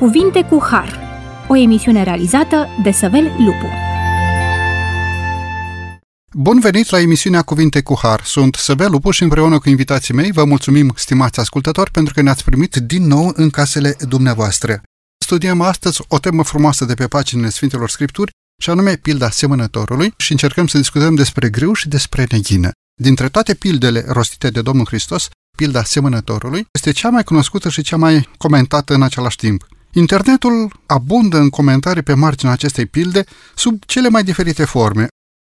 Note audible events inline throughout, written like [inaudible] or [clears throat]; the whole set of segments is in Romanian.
Cuvinte cu Har, o emisiune realizată de Săvel Lupu. Bun venit la emisiunea Cuvinte cu Har. Sunt Săvel Lupu și împreună cu invitații mei vă mulțumim, stimați ascultători, pentru că ne-ați primit din nou în casele dumneavoastră. Studiem astăzi o temă frumoasă de pe paginile Sfintelor Scripturi, și anume pilda semănătorului și încercăm să discutăm despre grâu și despre neghină. Dintre toate pildele rostite de Domnul Hristos, pilda semănătorului este cea mai cunoscută și cea mai comentată în același timp. Internetul abundă în comentarii pe marginea acestei pilde sub cele mai diferite forme.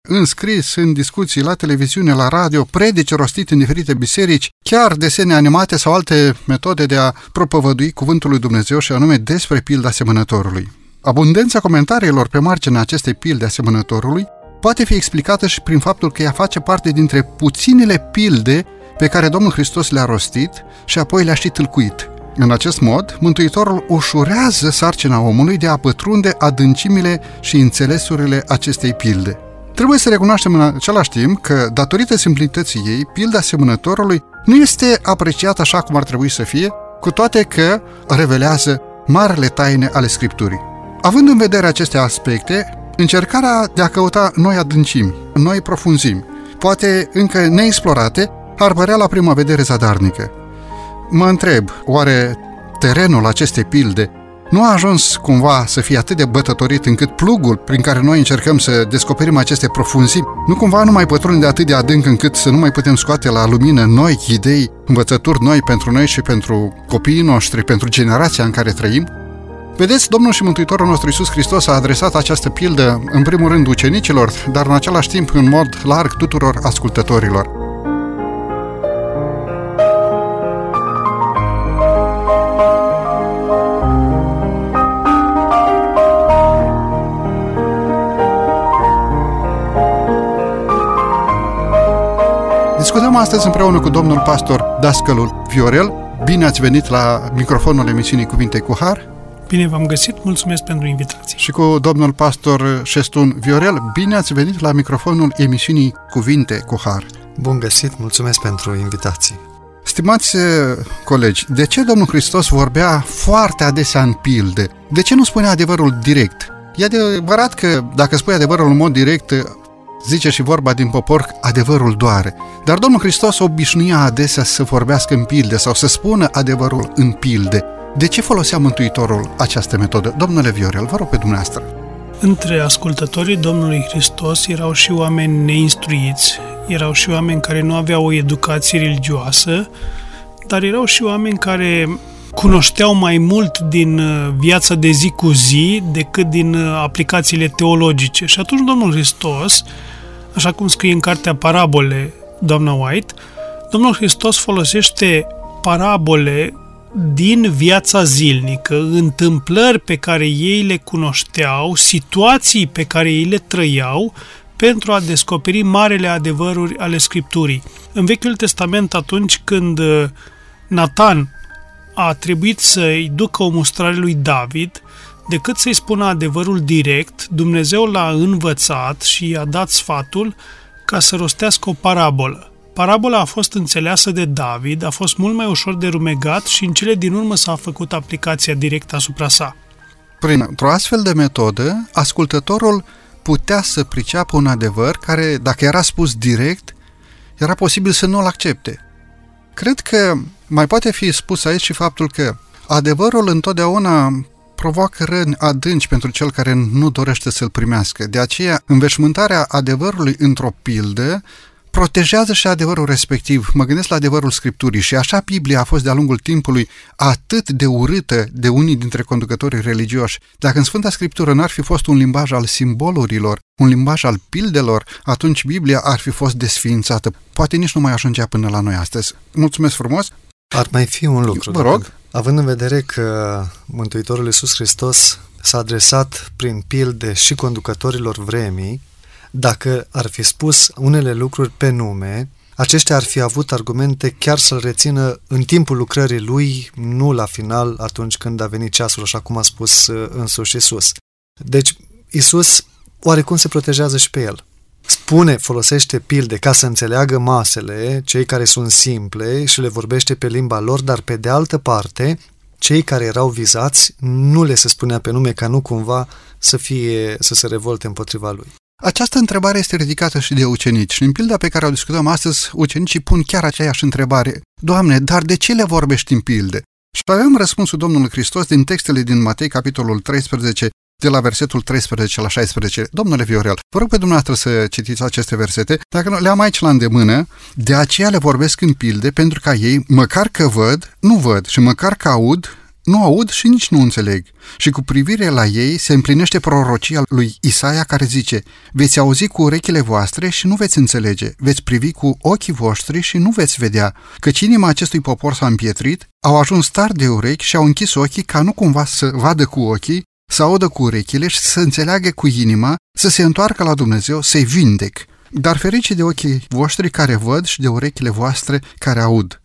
În scris, în discuții, la televiziune, la radio, predici rostite în diferite biserici, chiar desene animate sau alte metode de a propovădui cuvântul lui Dumnezeu și anume despre pilda semănătorului. Abundența comentariilor pe marginea acestei pilde asemănătorului poate fi explicată și prin faptul că ea face parte dintre puținele pilde pe care Domnul Hristos le-a rostit și apoi le-a și tâlcuit. În acest mod, Mântuitorul ușurează sarcina omului de a pătrunde adâncimile și înțelesurile acestei pilde. Trebuie să recunoaștem în același timp că, datorită simplității ei, pilda semănătorului nu este apreciată așa cum ar trebui să fie, cu toate că revelează marele taine ale Scripturii. Având în vedere aceste aspecte, încercarea de a căuta noi adâncimi, noi profunzimi, poate încă neexplorate, ar părea la prima vedere zadarnică. Mă întreb, oare terenul acestei pilde nu a ajuns cumva să fie atât de bătătorit încât plugul prin care noi încercăm să descoperim aceste profunzimi nu cumva nu mai pătrunde atât de adânc încât să nu mai putem scoate la lumină noi idei, învățături noi pentru noi și pentru copiii noștri, pentru generația în care trăim? Vedeți, Domnul și Mântuitorul nostru Iisus Hristos a adresat această pildă în primul rând ucenicilor, dar în același timp în mod larg tuturor ascultătorilor. Discutăm astăzi împreună cu domnul pastor Dascălul Viorel. Bine ați venit la microfonul emisiunii Cuvinte cu Har. Bine v-am găsit, mulțumesc pentru invitație. Și cu domnul pastor Șestun Viorel, bine ați venit la microfonul emisiunii Cuvinte cu Har. Bun găsit, mulțumesc pentru invitație. Stimați eh, colegi, de ce Domnul Hristos vorbea foarte adesea în pilde? De ce nu spunea adevărul direct? E adevărat că dacă spui adevărul în mod direct, zice și vorba din popor, adevărul doare. Dar Domnul Hristos obișnuia adesea să vorbească în pilde sau să spună adevărul în pilde. De ce folosea Mântuitorul această metodă? Domnule Viorel, vă rog pe dumneavoastră. Între ascultătorii Domnului Hristos erau și oameni neinstruiți, erau și oameni care nu aveau o educație religioasă, dar erau și oameni care cunoșteau mai mult din uh, viața de zi cu zi decât din uh, aplicațiile teologice. Și atunci Domnul Hristos, așa cum scrie în cartea Parabole, doamna White, Domnul Hristos folosește parabole din viața zilnică, întâmplări pe care ei le cunoșteau, situații pe care ei le trăiau, pentru a descoperi marele adevăruri ale Scripturii. În Vechiul Testament, atunci când uh, Nathan a trebuit să-i ducă o mustrare lui David, decât să-i spună adevărul direct, Dumnezeu l-a învățat și i-a dat sfatul ca să rostească o parabolă. Parabola a fost înțeleasă de David, a fost mult mai ușor de rumegat și în cele din urmă s-a făcut aplicația directă asupra sa. Prin o astfel de metodă, ascultătorul putea să priceapă un adevăr care, dacă era spus direct, era posibil să nu-l accepte. Cred că mai poate fi spus aici și faptul că adevărul întotdeauna provoacă răni adânci pentru cel care nu dorește să-l primească. De aceea, înveșmântarea adevărului într-o pildă protejează și adevărul respectiv. Mă gândesc la adevărul Scripturii și așa Biblia a fost de-a lungul timpului atât de urâtă de unii dintre conducătorii religioși. Dacă în Sfânta Scriptură n-ar fi fost un limbaj al simbolurilor, un limbaj al pildelor, atunci Biblia ar fi fost desființată. Poate nici nu mai ajungea până la noi astăzi. Mulțumesc frumos! Ar mai fi un lucru. Vă rog. Având în vedere că Mântuitorul Iisus Hristos s-a adresat prin pilde și conducătorilor vremii, dacă ar fi spus unele lucruri pe nume, aceștia ar fi avut argumente chiar să-l rețină în timpul lucrării lui, nu la final, atunci când a venit ceasul, așa cum a spus uh, însuși Isus. Deci, Isus oarecum se protejează și pe el. Spune, folosește pilde ca să înțeleagă masele, cei care sunt simple și le vorbește pe limba lor, dar pe de altă parte cei care erau vizați nu le se spunea pe nume ca nu cumva să, fie, să se revolte împotriva lui. Această întrebare este ridicată și de ucenici și în pilda pe care o discutăm astăzi, ucenicii pun chiar aceeași întrebare. Doamne, dar de ce le vorbești în pilde? Și avem răspunsul Domnului Hristos din textele din Matei, capitolul 13, de la versetul 13 la 16. Domnule Viorel, vă rog pe dumneavoastră să citiți aceste versete, dacă nu le am aici la îndemână, de aceea le vorbesc în pilde, pentru ca ei, măcar că văd, nu văd și măcar că aud, nu aud și nici nu înțeleg. Și cu privire la ei se împlinește prorocia lui Isaia care zice Veți auzi cu urechile voastre și nu veți înțelege, veți privi cu ochii voștri și nu veți vedea, căci inima acestui popor s-a împietrit, au ajuns tari de urechi și au închis ochii ca nu cumva să vadă cu ochii, să audă cu urechile și să înțeleagă cu inima, să se întoarcă la Dumnezeu, să-i vindec. Dar ferice de ochii voștri care văd și de urechile voastre care aud.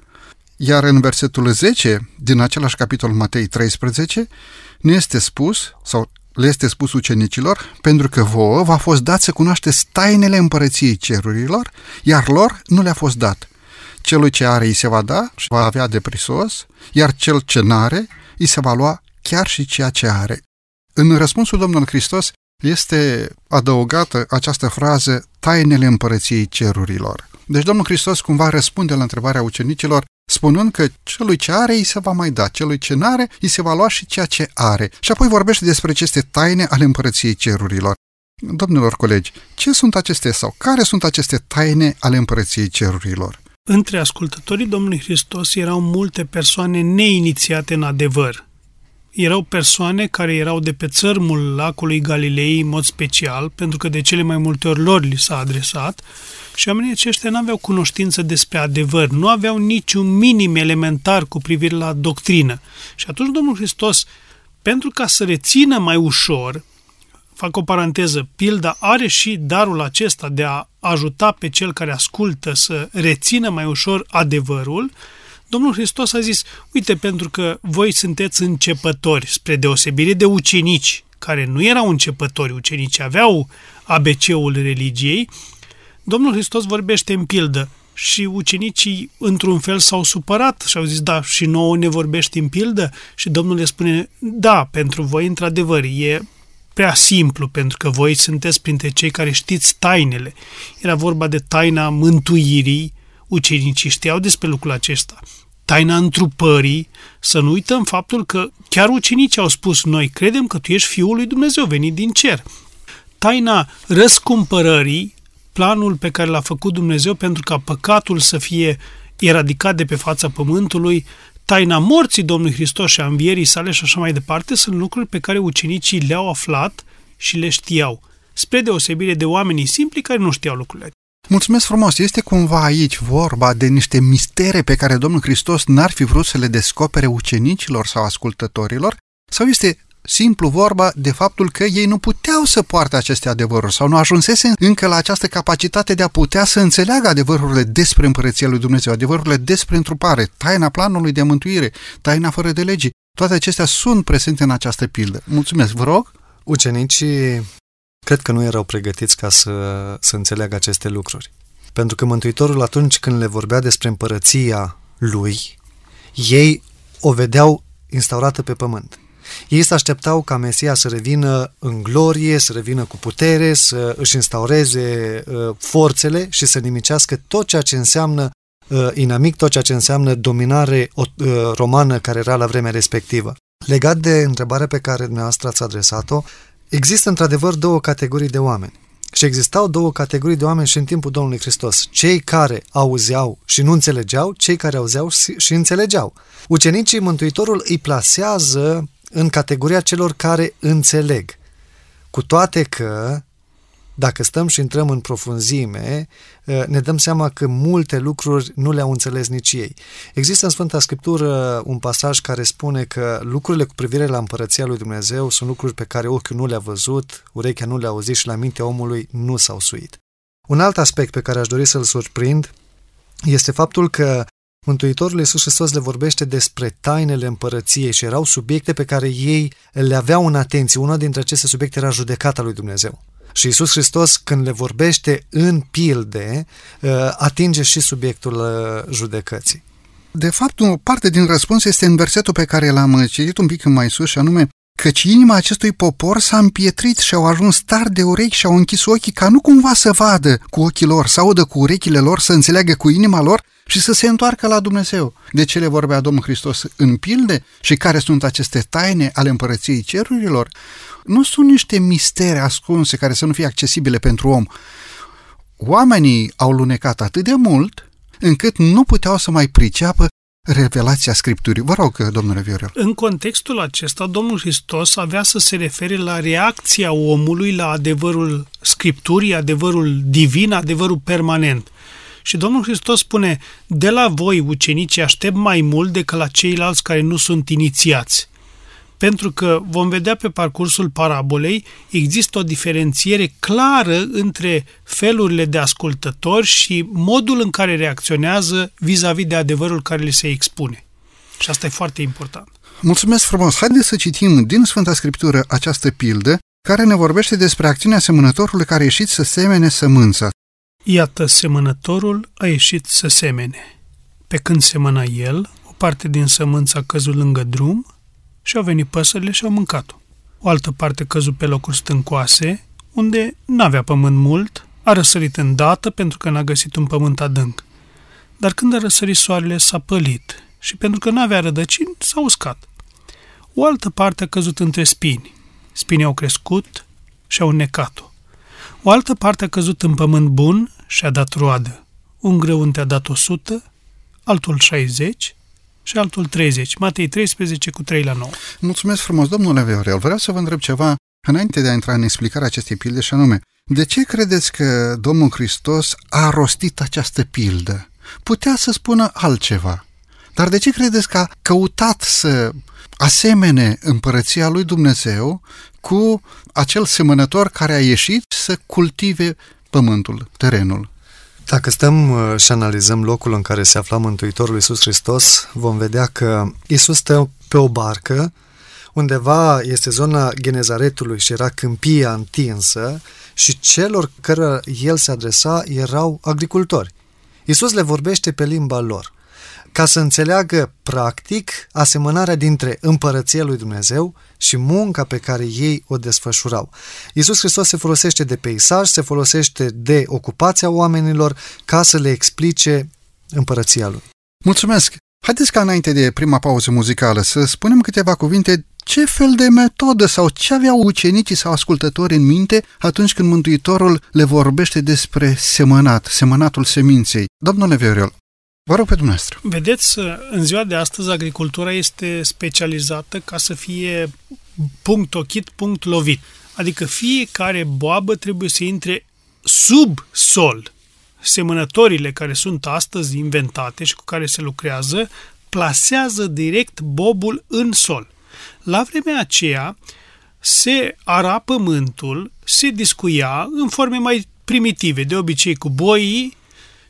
Iar în versetul 10 din același capitol Matei 13 ne este spus, sau le este spus ucenicilor, pentru că vouă v-a fost dat să cunoașteți tainele împărăției cerurilor, iar lor nu le-a fost dat. Celui ce are îi se va da și va avea de prisos, iar cel ce n-are îi se va lua chiar și ceea ce are. În răspunsul Domnului Hristos este adăugată această frază tainele împărăției cerurilor. Deci Domnul Hristos cumva răspunde la întrebarea ucenicilor spunând că celui ce are îi se va mai da, celui ce n-are îi se va lua și ceea ce are. Și apoi vorbește despre aceste taine ale împărăției cerurilor. Domnilor colegi, ce sunt aceste sau care sunt aceste taine ale împărăției cerurilor? Între ascultătorii Domnului Hristos erau multe persoane neinițiate în adevăr. Erau persoane care erau de pe țărmul lacului Galilei în mod special, pentru că de cele mai multe ori lor li s-a adresat, și oamenii aceștia nu aveau cunoștință despre adevăr, nu aveau niciun minim elementar cu privire la doctrină. Și atunci Domnul Hristos, pentru ca să rețină mai ușor, fac o paranteză, pilda are și darul acesta de a ajuta pe cel care ascultă să rețină mai ușor adevărul, Domnul Hristos a zis, uite, pentru că voi sunteți începători, spre deosebire de ucenici, care nu erau începători, ucenici aveau ABC-ul religiei, Domnul Hristos vorbește în pildă și ucenicii într-un fel s-au supărat și au zis, da, și nouă ne vorbești în pildă? Și Domnul le spune, da, pentru voi într-adevăr e prea simplu, pentru că voi sunteți printre cei care știți tainele. Era vorba de taina mântuirii, ucenicii știau despre lucrul acesta. Taina întrupării, să nu uităm faptul că chiar ucenicii au spus, noi credem că tu ești Fiul lui Dumnezeu venit din cer. Taina răscumpărării, planul pe care l-a făcut Dumnezeu pentru ca păcatul să fie eradicat de pe fața pământului, taina morții Domnului Hristos și a învierii sale și așa mai departe, sunt lucruri pe care ucenicii le-au aflat și le știau, spre deosebire de oamenii simpli care nu știau lucrurile. Mulțumesc frumos! Este cumva aici vorba de niște mistere pe care Domnul Hristos n-ar fi vrut să le descopere ucenicilor sau ascultătorilor? Sau este simplu vorba de faptul că ei nu puteau să poarte aceste adevăruri sau nu ajunsese încă la această capacitate de a putea să înțeleagă adevărurile despre Împărăția lui Dumnezeu, adevărurile despre întrupare, taina planului de mântuire, taina fără de legii. Toate acestea sunt prezente în această pildă. Mulțumesc, vă rog! Ucenicii cred că nu erau pregătiți ca să, să înțeleagă aceste lucruri. Pentru că Mântuitorul atunci când le vorbea despre împărăția lui, ei o vedeau instaurată pe pământ. Ei se așteptau ca Mesia să revină în glorie, să revină cu putere, să își instaureze uh, forțele și să nimicească tot ceea ce înseamnă uh, inamic, tot ceea ce înseamnă dominare uh, romană care era la vremea respectivă. Legat de întrebarea pe care dumneavoastră ați adresat-o, există într-adevăr două categorii de oameni. Și existau două categorii de oameni și în timpul Domnului Hristos. Cei care auzeau și nu înțelegeau, cei care auzeau și înțelegeau. Ucenicii Mântuitorul îi plasează în categoria celor care înțeleg. Cu toate că, dacă stăm și intrăm în profunzime, eh, ne dăm seama că multe lucruri nu le-au înțeles nici ei. Există în Sfânta Scriptură un pasaj care spune că lucrurile cu privire la împărăția lui Dumnezeu sunt lucruri pe care ochiul nu le-a văzut, urechea nu le-a auzit și la mintea omului nu s-au suit. Un alt aspect pe care aș dori să-l surprind este faptul că Mântuitorul Iisus Hristos le vorbește despre tainele împărăției și erau subiecte pe care ei le aveau în atenție. Una dintre aceste subiecte era judecata lui Dumnezeu. Și Iisus Hristos, când le vorbește în pilde, uh, atinge și subiectul uh, judecății. De fapt, o parte din răspuns este în versetul pe care l-am citit un pic mai sus, și anume, căci inima acestui popor s-a împietrit și au ajuns tari de urechi și au închis ochii ca nu cumva să vadă cu ochii lor, să audă cu urechile lor, să înțeleagă cu inima lor și să se întoarcă la Dumnezeu. De ce le vorbea Domnul Hristos în pilde și care sunt aceste taine ale împărăției cerurilor? Nu sunt niște mistere ascunse care să nu fie accesibile pentru om. Oamenii au lunecat atât de mult încât nu puteau să mai priceapă revelația Scripturii. Vă rog, domnule Viorel. În contextul acesta, Domnul Hristos avea să se refere la reacția omului la adevărul Scripturii, adevărul divin, adevărul permanent. Și Domnul Hristos spune, de la voi, ucenicii, aștept mai mult decât la ceilalți care nu sunt inițiați pentru că vom vedea pe parcursul parabolei, există o diferențiere clară între felurile de ascultători și modul în care reacționează vis-a-vis de adevărul care le se expune. Și asta e foarte important. Mulțumesc frumos! Haideți să citim din Sfânta Scriptură această pildă care ne vorbește despre acțiunea semănătorului care a ieșit să semene sămânța. Iată, semănătorul a ieșit să semene. Pe când semăna el, o parte din sămânță a căzut lângă drum, și au venit păsările și au mâncat-o. O altă parte căzut pe locuri stâncoase, unde n-avea pământ mult, a răsărit îndată pentru că n-a găsit un pământ adânc. Dar când a răsărit soarele, s-a pălit și pentru că n-avea rădăcini, s-a uscat. O altă parte a căzut între spini. Spinii au crescut și au necat-o. O altă parte a căzut în pământ bun și a dat roadă. Un greu unde a dat 100, altul 60 și altul 30. Matei 13 cu 3 la 9. Mulțumesc frumos, domnule Viorel. Vreau să vă întreb ceva înainte de a intra în explicarea acestei pilde și anume, de ce credeți că Domnul Hristos a rostit această pildă? Putea să spună altceva. Dar de ce credeți că a căutat să asemene împărăția lui Dumnezeu cu acel semănător care a ieșit să cultive pământul, terenul? Dacă stăm uh, și analizăm locul în care se afla Mântuitorul Iisus Hristos, vom vedea că Iisus stă pe o barcă, undeva este zona Genezaretului și era câmpia întinsă și celor care el se adresa erau agricultori. Iisus le vorbește pe limba lor ca să înțeleagă practic asemănarea dintre împărăția lui Dumnezeu și munca pe care ei o desfășurau. Iisus Hristos se folosește de peisaj, se folosește de ocupația oamenilor ca să le explice împărăția lui. Mulțumesc! Haideți ca înainte de prima pauză muzicală să spunem câteva cuvinte ce fel de metodă sau ce aveau ucenicii sau ascultători în minte atunci când Mântuitorul le vorbește despre semănat, semănatul seminței. Domnule Viorel, Vă rog pe dumneavoastră. Vedeți, în ziua de astăzi agricultura este specializată ca să fie punct ochit, punct lovit. Adică fiecare boabă trebuie să intre sub sol. Semănătorile care sunt astăzi inventate și cu care se lucrează plasează direct bobul în sol. La vremea aceea se ara pământul, se discuia în forme mai primitive, de obicei cu boii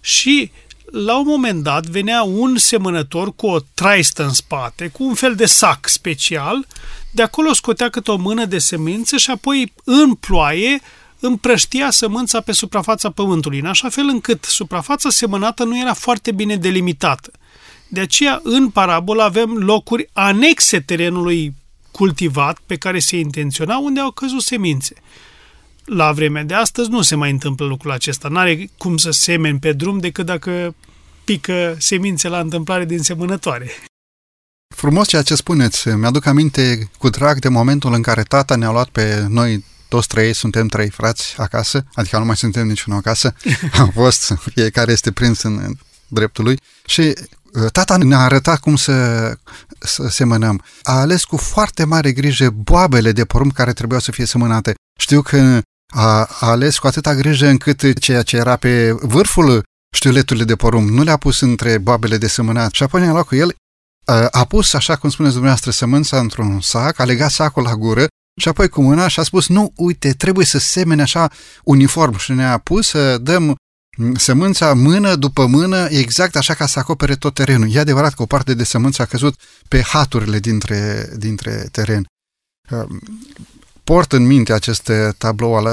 și la un moment dat venea un semănător cu o traistă în spate, cu un fel de sac special, de acolo scotea câte o mână de semințe și apoi în ploaie împrăștia sămânța pe suprafața pământului, în așa fel încât suprafața semănată nu era foarte bine delimitată. De aceea, în parabolă avem locuri anexe terenului cultivat pe care se intenționa unde au căzut semințe la vremea de astăzi nu se mai întâmplă lucrul acesta. N-are cum să semeni pe drum decât dacă pică semințe la întâmplare din semănătoare. Frumos ceea ce spuneți. Mi-aduc aminte cu drag de momentul în care tata ne-a luat pe noi toți trei, suntem trei frați acasă, adică nu mai suntem niciunul acasă, [laughs] am fost, fiecare este prins în dreptul lui și uh, tata ne-a arătat cum să, să semănăm. A ales cu foarte mare grijă boabele de porumb care trebuiau să fie semănate. Știu că a, a ales cu atâta grijă încât ceea ce era pe vârful știuletului de porumb nu le-a pus între babele de sămânat și apoi ne-a luat cu el, a, a pus, așa cum spuneți dumneavoastră, sămânța într-un sac, a legat sacul la gură și apoi cu mâna și a spus, nu, uite, trebuie să semene așa uniform. Și ne-a pus să dăm sămânța mână după mână, exact așa ca să acopere tot terenul. E adevărat că o parte de sămânță a căzut pe haturile dintre, dintre teren port în minte acest tablou al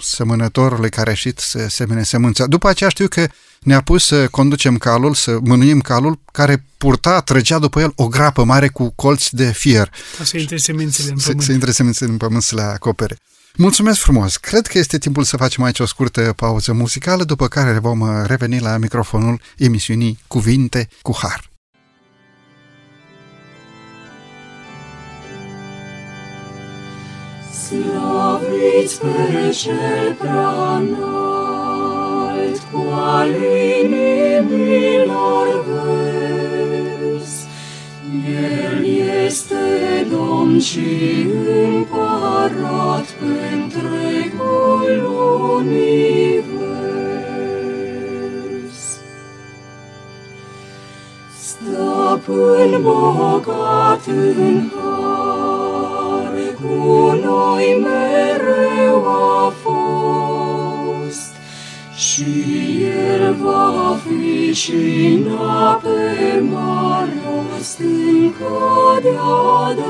semănătorului care a ieșit să semene sămânța. După aceea știu că ne-a pus să conducem calul, să mânuim calul, care purta, trăgea după el o grapă mare cu colți de fier. Ca să intre semințele în Să, pământ. să intre semințele în pământ să le acopere. Mulțumesc frumos! Cred că este timpul să facem aici o scurtă pauză muzicală, după care vom uh, reveni la microfonul emisiunii Cuvinte cu Har. Slăviți pe cel prea înalt, cu al inimilor vezi. El este Domn și împărat pe întregul univers. Stăpân bogat în har, cu noi mereu a fost, și El va fi și în ape mari, stâncă de adăpost.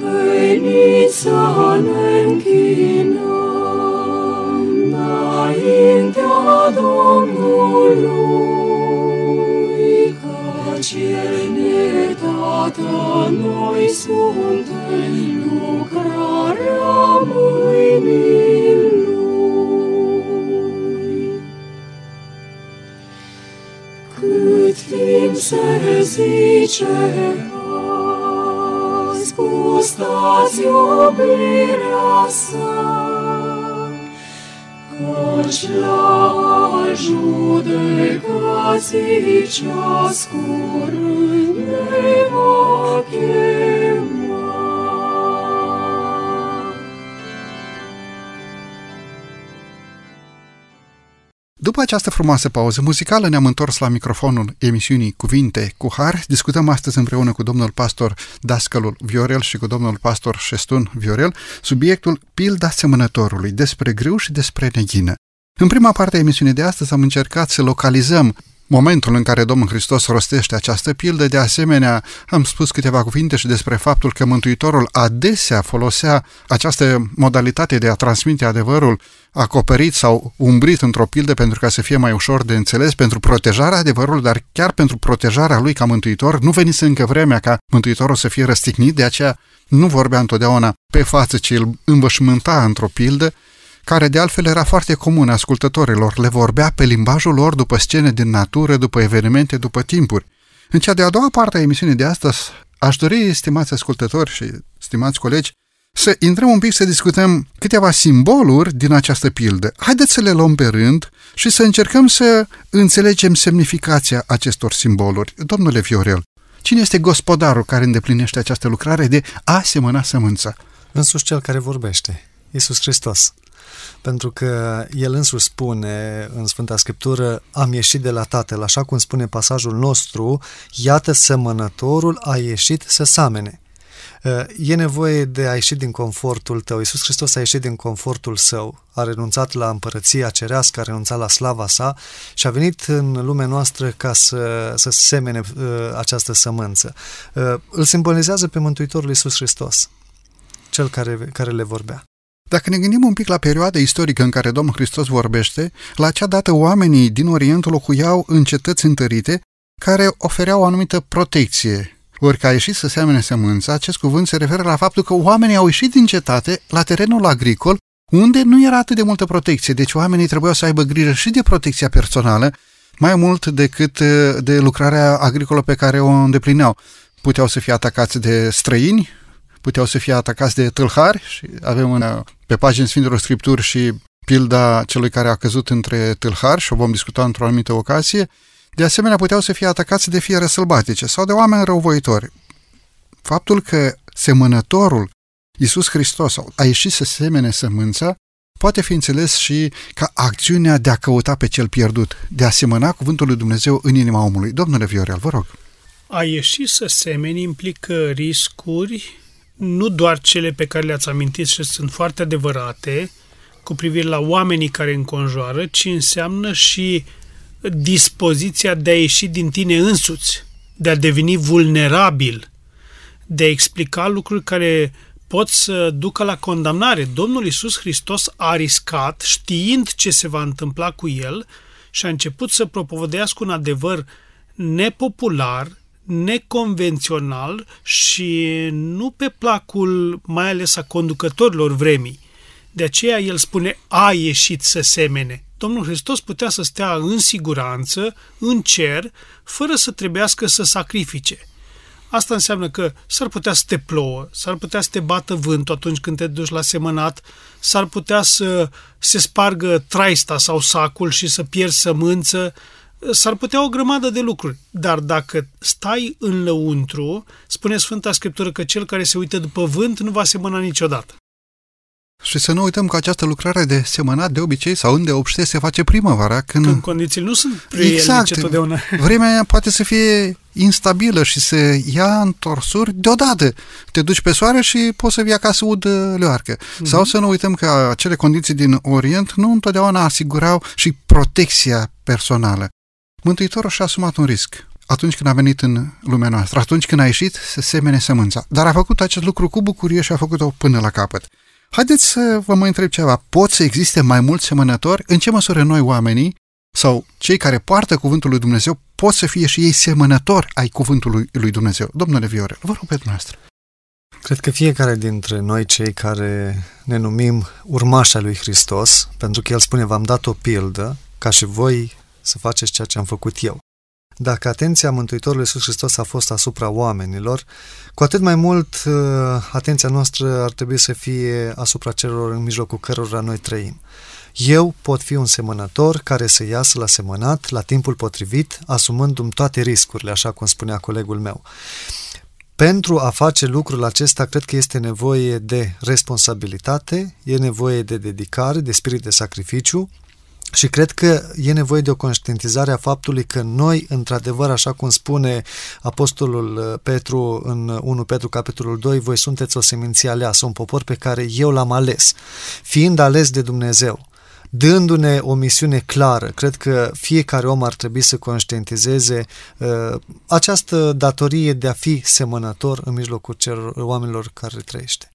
Veniți să ne închinăm înaintea Domnului, căci El ne Tată, noi suntem lucrarea mâinii Lui. Cât timp se zice azi, gustați iubirea sa, Căci la al judecații ceas curând ne va chema. După această frumoasă pauză muzicală ne-am întors la microfonul emisiunii Cuvinte cu Har. Discutăm astăzi împreună cu domnul pastor Dascălul Viorel și cu domnul pastor Șestun Viorel subiectul Pilda semănătorului, despre grâu și despre neghină. În prima parte a emisiunii de astăzi am încercat să localizăm momentul în care Domnul Hristos rostește această pildă. De asemenea, am spus câteva cuvinte și despre faptul că Mântuitorul adesea folosea această modalitate de a transmite adevărul acoperit sau umbrit într-o pildă pentru ca să fie mai ușor de înțeles, pentru protejarea adevărului, dar chiar pentru protejarea lui ca mântuitor. Nu venise încă vremea ca mântuitorul să fie răstignit, de aceea nu vorbea întotdeauna pe față, ci îl învășmânta într-o pildă, care de altfel era foarte comun ascultătorilor, le vorbea pe limbajul lor după scene din natură, după evenimente, după timpuri. În cea de-a doua parte a emisiunii de astăzi, aș dori, stimați ascultători și stimați colegi, să intrăm un pic să discutăm câteva simboluri din această pildă. Haideți să le luăm pe rând și să încercăm să înțelegem semnificația acestor simboluri. Domnule Viorel, cine este gospodarul care îndeplinește această lucrare de a semăna sămânța? Însuși cel care vorbește, Iisus Hristos. Pentru că El însuși spune în Sfânta Scriptură, am ieșit de la Tatăl, așa cum spune pasajul nostru, iată semănătorul a ieșit să samene. E nevoie de a ieși din confortul tău. Iisus Hristos a ieșit din confortul său, a renunțat la împărăția cerească, a renunțat la slava sa și a venit în lumea noastră ca să, să semene uh, această sămânță. Uh, îl simbolizează pe Mântuitorul Iisus Hristos, cel care, care le vorbea. Dacă ne gândim un pic la perioada istorică în care Domnul Hristos vorbește, la acea dată oamenii din Orient locuiau în cetăți întărite care ofereau o anumită protecție. Ori că a ieșit să seamene sămânța, acest cuvânt se referă la faptul că oamenii au ieșit din cetate la terenul agricol, unde nu era atât de multă protecție, deci oamenii trebuiau să aibă grijă și de protecția personală, mai mult decât de lucrarea agricolă pe care o îndeplineau. Puteau să fie atacați de străini, puteau să fie atacați de tâlhari și avem în, pe pagini Sfintelor Scripturi și pilda celui care a căzut între tâlhari și o vom discuta într-o anumită ocazie. De asemenea, puteau să fie atacați de fiere sălbatice sau de oameni răuvoitori. Faptul că semănătorul Iisus Hristos a ieșit să semene sămânța poate fi înțeles și ca acțiunea de a căuta pe cel pierdut, de a semăna cuvântul lui Dumnezeu în inima omului. Domnule Viorel, vă rog. A ieși să semeni implică riscuri nu doar cele pe care le-ați amintit și sunt foarte adevărate cu privire la oamenii care înconjoară, ci înseamnă și dispoziția de a ieși din tine însuți, de a deveni vulnerabil, de a explica lucruri care pot să ducă la condamnare. Domnul Isus Hristos a riscat, știind ce se va întâmpla cu el, și a început să propovădească un adevăr nepopular, neconvențional și nu pe placul mai ales a conducătorilor vremii. De aceea el spune, a ieșit să semene. Domnul Hristos putea să stea în siguranță, în cer, fără să trebuiască să sacrifice. Asta înseamnă că s-ar putea să te plouă, s-ar putea să te bată vântul atunci când te duci la semănat, s-ar putea să se spargă traista sau sacul și să pierzi sămânță, s-ar putea o grămadă de lucruri. Dar dacă stai în lăuntru, spune Sfânta Scriptură că cel care se uită după vânt nu va semăna niciodată. Și să nu uităm că această lucrare de semănat de obicei sau unde obște se face primăvara. Când, când condițiile nu sunt exact, totdeauna. [laughs] Vremea poate să fie instabilă și să ia întorsuri deodată. Te duci pe soare și poți să vii acasă ud leoarcă. Mm-hmm. Sau să nu uităm că acele condiții din Orient nu întotdeauna asigurau și protecția personală. Mântuitorul și-a asumat un risc atunci când a venit în lumea noastră, atunci când a ieșit să semene sămânța. Dar a făcut acest lucru cu bucurie și a făcut-o până la capăt. Haideți să vă mai întreb ceva. Pot să existe mai mulți semănători? În ce măsură noi oamenii sau cei care poartă cuvântul lui Dumnezeu pot să fie și ei semănători ai cuvântului lui Dumnezeu? Domnule Viorel, vă rog pe dumneavoastră. Cred că fiecare dintre noi, cei care ne numim urmașa lui Hristos, pentru că El spune, v-am dat o pildă, ca și voi să faceți ceea ce am făcut eu. Dacă atenția Mântuitorului Iisus Hristos a fost asupra oamenilor, cu atât mai mult uh, atenția noastră ar trebui să fie asupra celor în mijlocul cărora noi trăim. Eu pot fi un semănător care să iasă la semănat la timpul potrivit, asumându-mi toate riscurile, așa cum spunea colegul meu. Pentru a face lucrul acesta, cred că este nevoie de responsabilitate, e nevoie de dedicare, de spirit de sacrificiu, și cred că e nevoie de o conștientizare a faptului că noi, într-adevăr, așa cum spune Apostolul uh, Petru în 1 Petru capitolul 2, voi sunteți o seminție aleasă, un popor pe care eu l-am ales. Fiind ales de Dumnezeu, dându-ne o misiune clară, cred că fiecare om ar trebui să conștientizeze uh, această datorie de a fi semănător în mijlocul celor oamenilor care trăiește.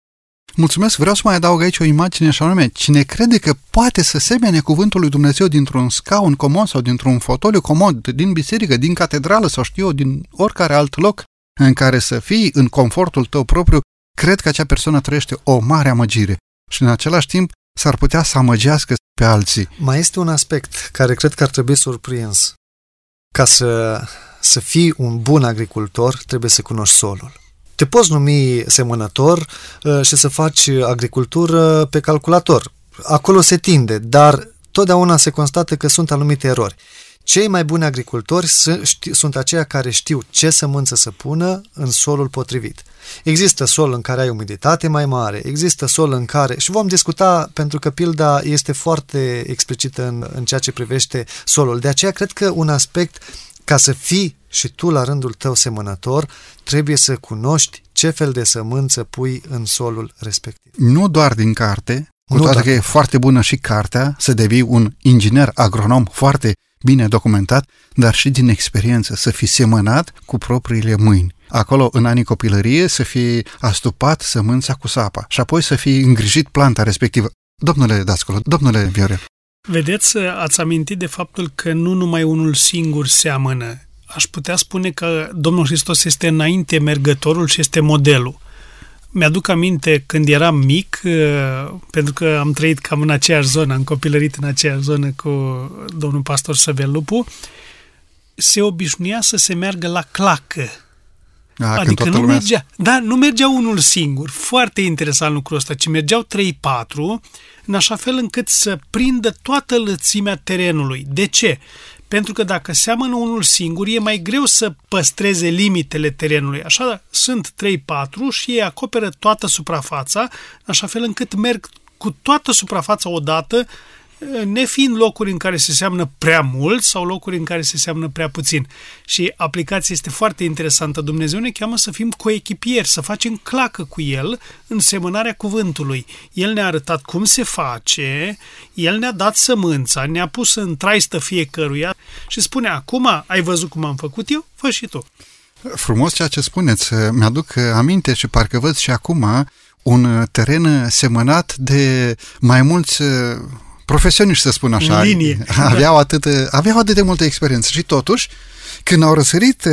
Mulțumesc, vreau să mai adaug aici o imagine și anume, cine crede că poate să semene cuvântul lui Dumnezeu dintr-un scaun comod sau dintr-un fotoliu comod, din biserică, din catedrală sau știu eu, din oricare alt loc în care să fii în confortul tău propriu, cred că acea persoană trăiește o mare amăgire și în același timp s-ar putea să amăgească pe alții. Mai este un aspect care cred că ar trebui surprins. Ca să, să fii un bun agricultor, trebuie să cunoști solul. Te poți numi semănător uh, și să faci agricultură pe calculator. Acolo se tinde, dar totdeauna se constată că sunt anumite erori. Cei mai buni agricultori sunt aceia care știu ce sămânță să pună în solul potrivit. Există sol în care ai umiditate mai mare, există sol în care... Și vom discuta, pentru că pilda este foarte explicită în, în ceea ce privește solul. De aceea cred că un aspect ca să fii și tu la rândul tău semănător, trebuie să cunoști ce fel de sămânță pui în solul respectiv. Nu doar din carte, cu nu toate doar. că e foarte bună și cartea, să devii un inginer agronom foarte bine documentat, dar și din experiență, să fii semănat cu propriile mâini. Acolo, în anii copilărie, să fii astupat sămânța cu sapa și apoi să fii îngrijit planta respectivă. Domnule Dascolo, domnule Viorel. Vedeți, ați amintit de faptul că nu numai unul singur seamănă. Aș putea spune că Domnul Hristos este înainte mergătorul și este modelul. Mi-aduc aminte când eram mic, uh, pentru că am trăit cam în aceeași zonă, am copilărit în aceeași zonă cu domnul pastor Săvel Lupu, se obișnuia să se meargă la clacă. A, adică nu lumea... mergea, da, nu mergea unul singur. Foarte interesant lucrul ăsta, ci mergeau 3-4 în așa fel încât să prindă toată lățimea terenului. De ce? Pentru că dacă seamănă unul singur, e mai greu să păstreze limitele terenului. Așa sunt 3-4 și ei acoperă toată suprafața, așa fel încât merg cu toată suprafața odată nefiind locuri în care se seamnă prea mult sau locuri în care se seamnă prea puțin. Și aplicația este foarte interesantă. Dumnezeu ne cheamă să fim coechipieri, să facem clacă cu El în semănarea cuvântului. El ne-a arătat cum se face, El ne-a dat sămânța, ne-a pus în traistă fiecăruia și spune, acum ai văzut cum am făcut eu? Fă și tu. Frumos ceea ce spuneți. Mi-aduc aminte și parcă văd și acum un teren semănat de mai mulți profesioniști, să spun așa. În linie. [laughs] Aveau atât, aveau atât de multă experiență și totuși, când au răsărit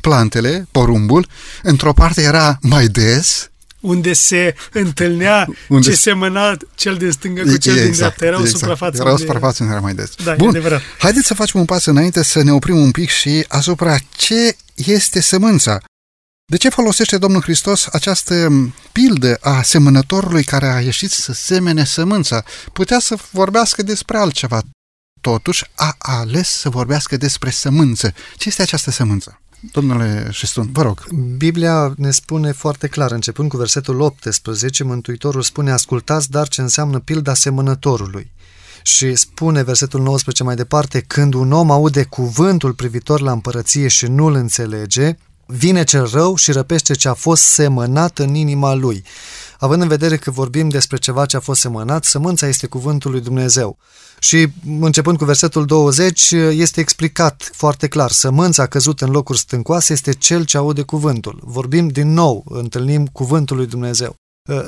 plantele, porumbul, într-o parte era mai des, unde se întâlnea unde ce semăna cel din stângă cu cel exact, din dreapta. Era o exact. suprafață. Era o suprafață unde era mai des. Da, Bun, adevărat. haideți să facem un pas înainte, să ne oprim un pic și asupra ce este sămânța. De ce folosește Domnul Hristos această pildă a semănătorului care a ieșit să semene sămânța? Putea să vorbească despre altceva. Totuși a ales să vorbească despre sămânță. Ce este această sămânță? Domnule Șestun, vă rog. Biblia ne spune foarte clar, începând cu versetul 18, Mântuitorul spune, ascultați dar ce înseamnă pilda semănătorului. Și spune versetul 19 mai departe, când un om aude cuvântul privitor la împărăție și nu-l înțelege, vine cel rău și răpește ce a fost semănat în inima lui. Având în vedere că vorbim despre ceva ce a fost semănat, sămânța este cuvântul lui Dumnezeu. Și începând cu versetul 20, este explicat foarte clar, sămânța căzut în locuri stâncoase este cel ce aude cuvântul. Vorbim din nou, întâlnim cuvântul lui Dumnezeu.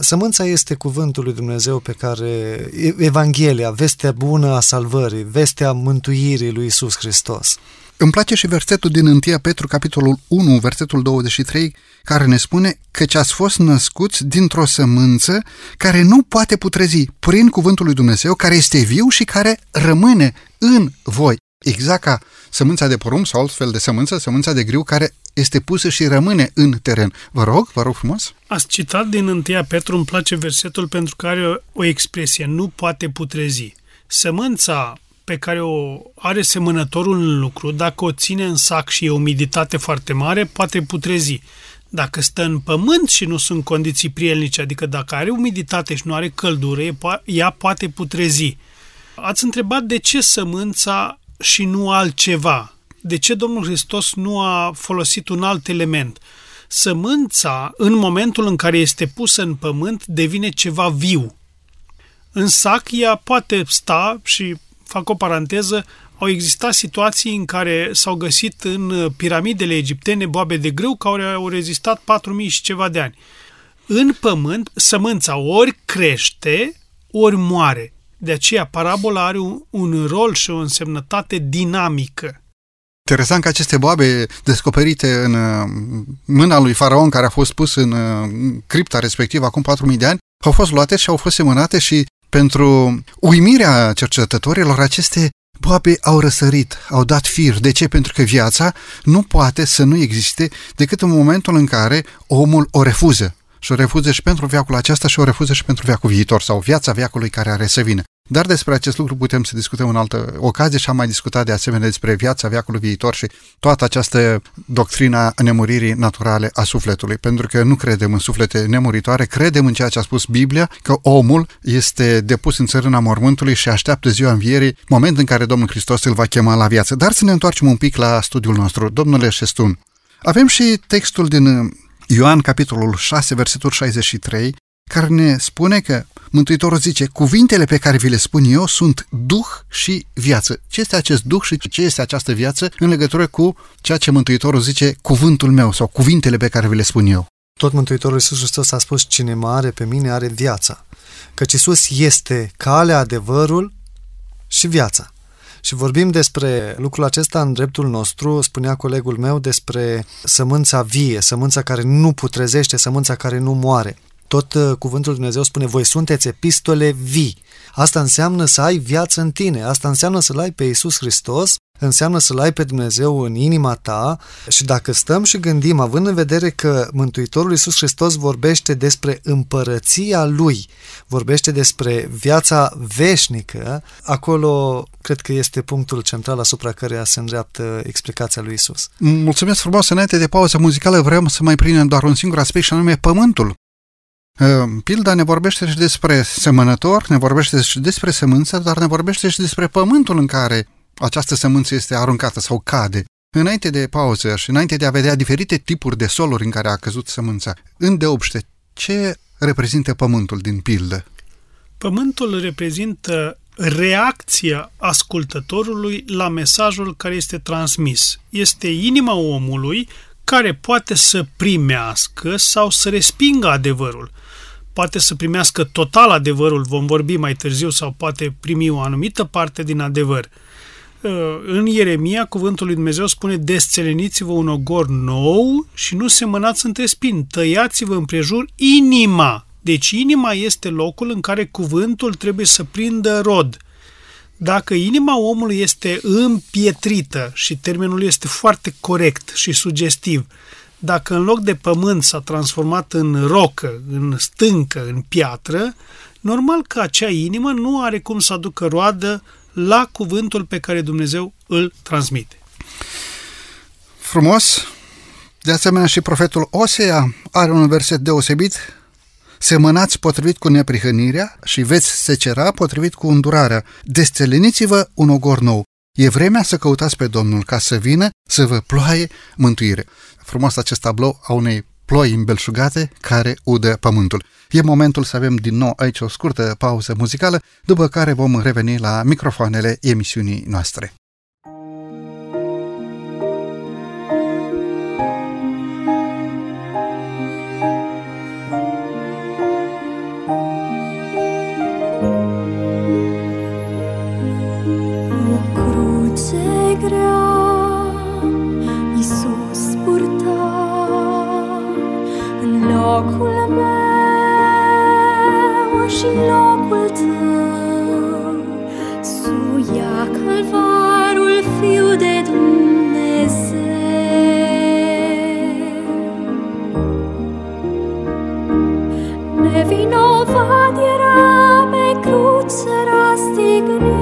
Sămânța este cuvântul lui Dumnezeu pe care Evanghelia, vestea bună a salvării, vestea mântuirii lui Isus Hristos. Îmi place și versetul din 1 Petru, capitolul 1, versetul 23, care ne spune că ați fost născuți dintr-o sămânță care nu poate putrezi prin cuvântul lui Dumnezeu, care este viu și care rămâne în voi. Exact ca sămânța de porumb sau altfel de sămânță, sămânța de griu care este pusă și rămâne în teren. Vă rog, vă rog frumos. Ați citat din 1 Petru, îmi place versetul pentru că are o, o expresie, nu poate putrezi. Sămânța pe care o are semănătorul în lucru, dacă o ține în sac și e umiditate foarte mare, poate putrezi. Dacă stă în pământ și nu sunt condiții prielnice, adică dacă are umiditate și nu are căldură, ea poate putrezi. Ați întrebat de ce sămânța și nu altceva? De ce Domnul Hristos nu a folosit un alt element? Sămânța, în momentul în care este pusă în pământ, devine ceva viu. În sac ea poate sta și fac o paranteză, au existat situații în care s-au găsit în piramidele egiptene boabe de grâu care au rezistat 4000 și ceva de ani. În pământ, sămânța ori crește, ori moare. De aceea, parabola are un, un rol și o însemnătate dinamică. Interesant că aceste boabe descoperite în uh, mâna lui Faraon, care a fost pus în uh, cripta respectivă acum 4000 de ani, au fost luate și au fost semănate și pentru uimirea cercetătorilor, aceste boabe au răsărit, au dat fir. De ce? Pentru că viața nu poate să nu existe decât în momentul în care omul o refuză. Și o refuză și pentru viacul acesta și o refuză și pentru viacul viitor sau viața viacului care are să vină. Dar despre acest lucru putem să discutăm în altă ocazie și am mai discutat de asemenea despre viața viacului viitor și toată această doctrina nemuririi naturale a sufletului. Pentru că nu credem în suflete nemuritoare, credem în ceea ce a spus Biblia, că omul este depus în țărâna mormântului și așteaptă ziua învierii, moment în care Domnul Hristos îl va chema la viață. Dar să ne întoarcem un pic la studiul nostru. Domnule Șestun, avem și textul din Ioan, capitolul 6, versetul 63, care ne spune că Mântuitorul zice, cuvintele pe care vi le spun eu sunt duh și viață. Ce este acest duh și ce este această viață în legătură cu ceea ce Mântuitorul zice, cuvântul meu sau cuvintele pe care vi le spun eu? Tot Mântuitorul Iisus Hristos a spus, cine mă are pe mine are viața. Căci Iisus este calea, adevărul și viața. Și vorbim despre lucrul acesta în dreptul nostru, spunea colegul meu, despre sămânța vie, sămânța care nu putrezește, sămânța care nu moare. Tot uh, cuvântul Dumnezeu spune, voi sunteți epistole vii. Asta înseamnă să ai viață în tine, asta înseamnă să-L ai pe Iisus Hristos, înseamnă să-L ai pe Dumnezeu în inima ta și dacă stăm și gândim, având în vedere că Mântuitorul Iisus Hristos vorbește despre împărăția Lui, vorbește despre viața veșnică, acolo cred că este punctul central asupra căreia se îndreaptă explicația lui Isus. Mulțumesc frumos! Înainte de pauză muzicală vreau să mai prindem doar un singur aspect și anume pământul. Pilda ne vorbește și despre semănător, ne vorbește și despre sămânță, dar ne vorbește și despre pământul în care această sămânță este aruncată sau cade. Înainte de pauză și înainte de a vedea diferite tipuri de soluri în care a căzut sămânța, în deopște, ce reprezintă pământul din pildă? Pământul reprezintă reacția ascultătorului la mesajul care este transmis. Este inima omului care poate să primească sau să respingă adevărul. Poate să primească total adevărul, vom vorbi mai târziu, sau poate primi o anumită parte din adevăr. Uh, în Ieremia, cuvântul lui Dumnezeu spune Desțeleniți-vă un ogor nou și nu semănați între spini, tăiați-vă împrejur inima. Deci inima este locul în care cuvântul trebuie să prindă rod. Dacă inima omului este împietrită și termenul este foarte corect și sugestiv, dacă în loc de pământ s-a transformat în rocă, în stâncă, în piatră, normal că acea inimă nu are cum să aducă roadă la cuvântul pe care Dumnezeu îl transmite. Frumos! De asemenea și profetul Osea are un verset deosebit Semănați potrivit cu neprihănirea și veți secera potrivit cu îndurarea. Desțeleniți-vă un ogor nou. E vremea să căutați pe Domnul ca să vină să vă ploaie mântuire. Frumos acest tablou a unei ploi îmbelșugate care udă pământul. E momentul să avem din nou aici o scurtă pauză muzicală, după care vom reveni la microfoanele emisiunii noastre. locul meu și locul tău. Suia calvarul fiu de Dumnezeu. Nevinovat era pe cruce răstignit,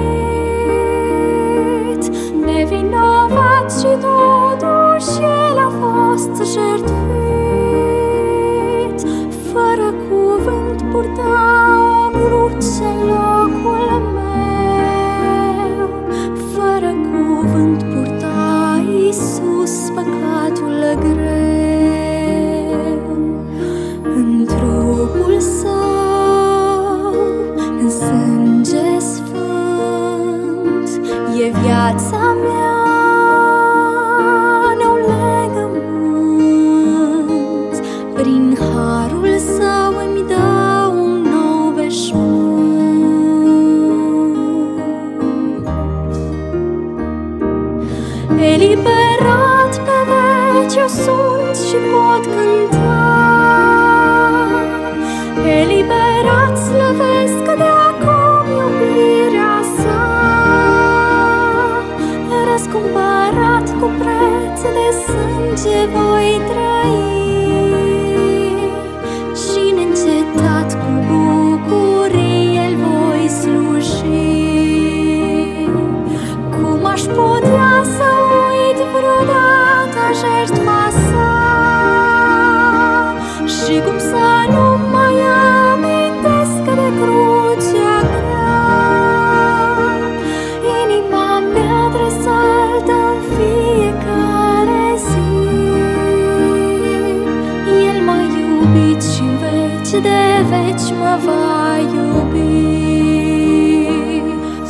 veci mă va iubi.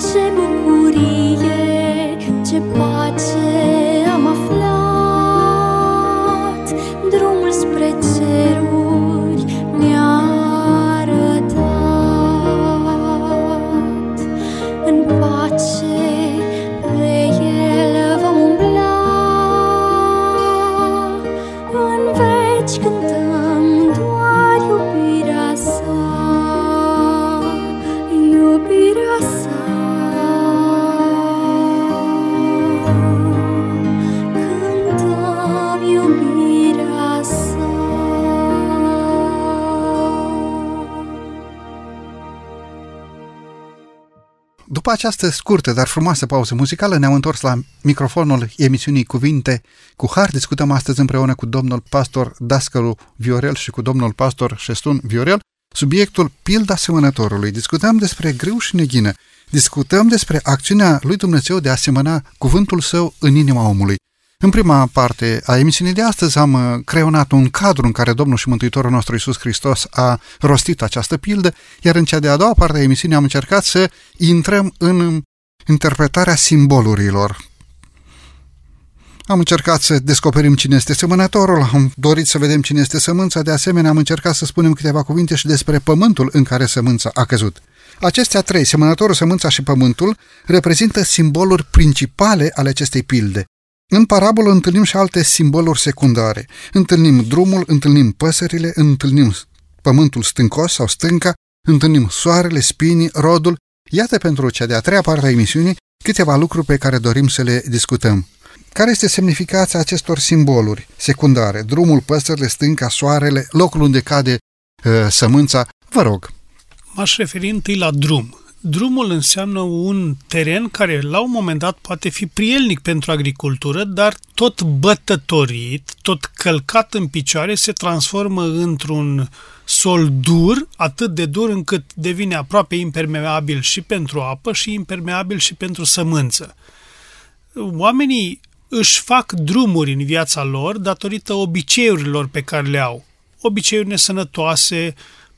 Ce bucurie, ce pace această scurtă, dar frumoasă pauză muzicală ne-am întors la microfonul emisiunii Cuvinte cu Har. Discutăm astăzi împreună cu domnul pastor Dascălu Viorel și cu domnul pastor Șestun Viorel subiectul Pilda Semănătorului. Discutăm despre greu și neghină. Discutăm despre acțiunea lui Dumnezeu de a semăna cuvântul său în inima omului. În prima parte a emisiunii de astăzi am uh, creionat un cadru în care Domnul și Mântuitorul nostru Isus Hristos a rostit această pildă, iar în cea de-a doua parte a emisiunii am încercat să intrăm în interpretarea simbolurilor. Am încercat să descoperim cine este semănătorul, am dorit să vedem cine este sămânța, de asemenea am încercat să spunem câteva cuvinte și despre pământul în care sămânța a căzut. Acestea trei, semănătorul, sămânța și pământul, reprezintă simboluri principale ale acestei pilde. În parabolă întâlnim și alte simboluri secundare. Întâlnim drumul, întâlnim păsările, întâlnim pământul stâncos sau stânca, întâlnim soarele, spinii, rodul. Iată pentru cea de-a treia parte a emisiunii câteva lucruri pe care dorim să le discutăm. Care este semnificația acestor simboluri secundare? Drumul, păsările, stânca, soarele, locul unde cade uh, sămânța? Vă rog. M-aș referi întâi la drum. Drumul înseamnă un teren care la un moment dat poate fi prielnic pentru agricultură, dar tot bătătorit, tot călcat în picioare, se transformă într-un sol dur, atât de dur încât devine aproape impermeabil și pentru apă și impermeabil și pentru sămânță. Oamenii își fac drumuri în viața lor datorită obiceiurilor pe care le au. Obiceiuri nesănătoase,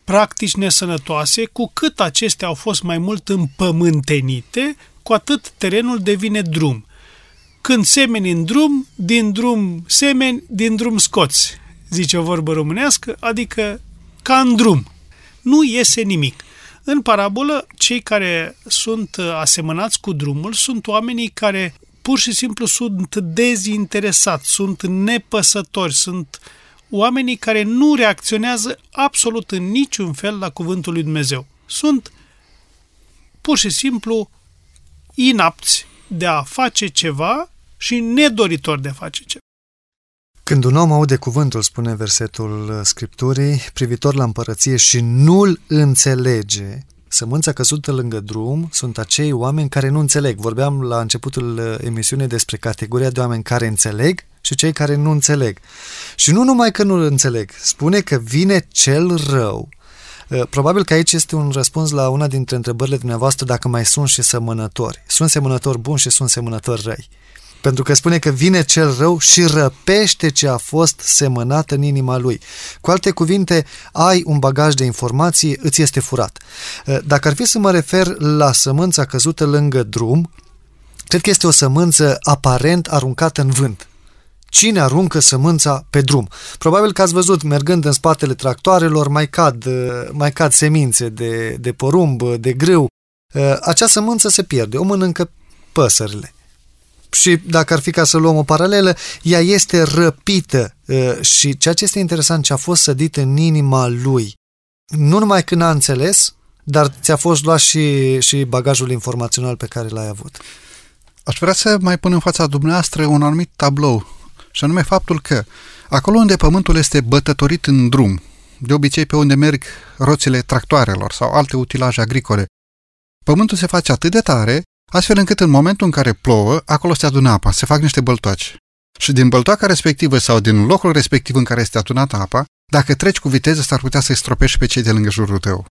practici nesănătoase, cu cât acestea au fost mai mult împământenite, cu atât terenul devine drum. Când semeni în drum, din drum semeni, din drum scoți, zice o vorbă românească, adică ca în drum. Nu iese nimic. În parabolă, cei care sunt asemănați cu drumul sunt oamenii care pur și simplu sunt dezinteresați, sunt nepăsători, sunt oamenii care nu reacționează absolut în niciun fel la cuvântul lui Dumnezeu. Sunt pur și simplu inapți de a face ceva și nedoritori de a face ceva. Când un om aude cuvântul, spune versetul Scripturii, privitor la împărăție și nu-l înțelege, Sămânța căzută lângă drum sunt acei oameni care nu înțeleg. Vorbeam la începutul uh, emisiunii despre categoria de oameni care înțeleg și cei care nu înțeleg. Și nu numai că nu înțeleg, spune că vine cel rău. Uh, probabil că aici este un răspuns la una dintre întrebările dumneavoastră dacă mai sunt și semănători. Sunt semănători buni și sunt semănători răi. Pentru că spune că vine cel rău și răpește ce a fost semănat în inima lui. Cu alte cuvinte, ai un bagaj de informații, îți este furat. Dacă ar fi să mă refer la sămânța căzută lângă drum, cred că este o sămânță aparent aruncată în vânt. Cine aruncă sămânța pe drum? Probabil că ați văzut, mergând în spatele tractoarelor, mai cad, mai cad semințe de, de porumb, de grâu. Acea sămânță se pierde, o mănâncă păsările și dacă ar fi ca să luăm o paralelă, ea este răpită uh, și ceea ce este interesant, ce a fost sădit în inima lui, nu numai când a înțeles, dar ți-a fost luat și, și bagajul informațional pe care l-ai avut. Aș vrea să mai pun în fața dumneavoastră un anumit tablou, și anume faptul că acolo unde pământul este bătătorit în drum, de obicei pe unde merg roțile tractoarelor sau alte utilaje agricole, pământul se face atât de tare astfel încât în momentul în care plouă, acolo se adună apa, se fac niște băltoaci. Și din băltoaca respectivă sau din locul respectiv în care este adunată apa, dacă treci cu viteză, s-ar putea să-i stropești pe cei de lângă jurul tău.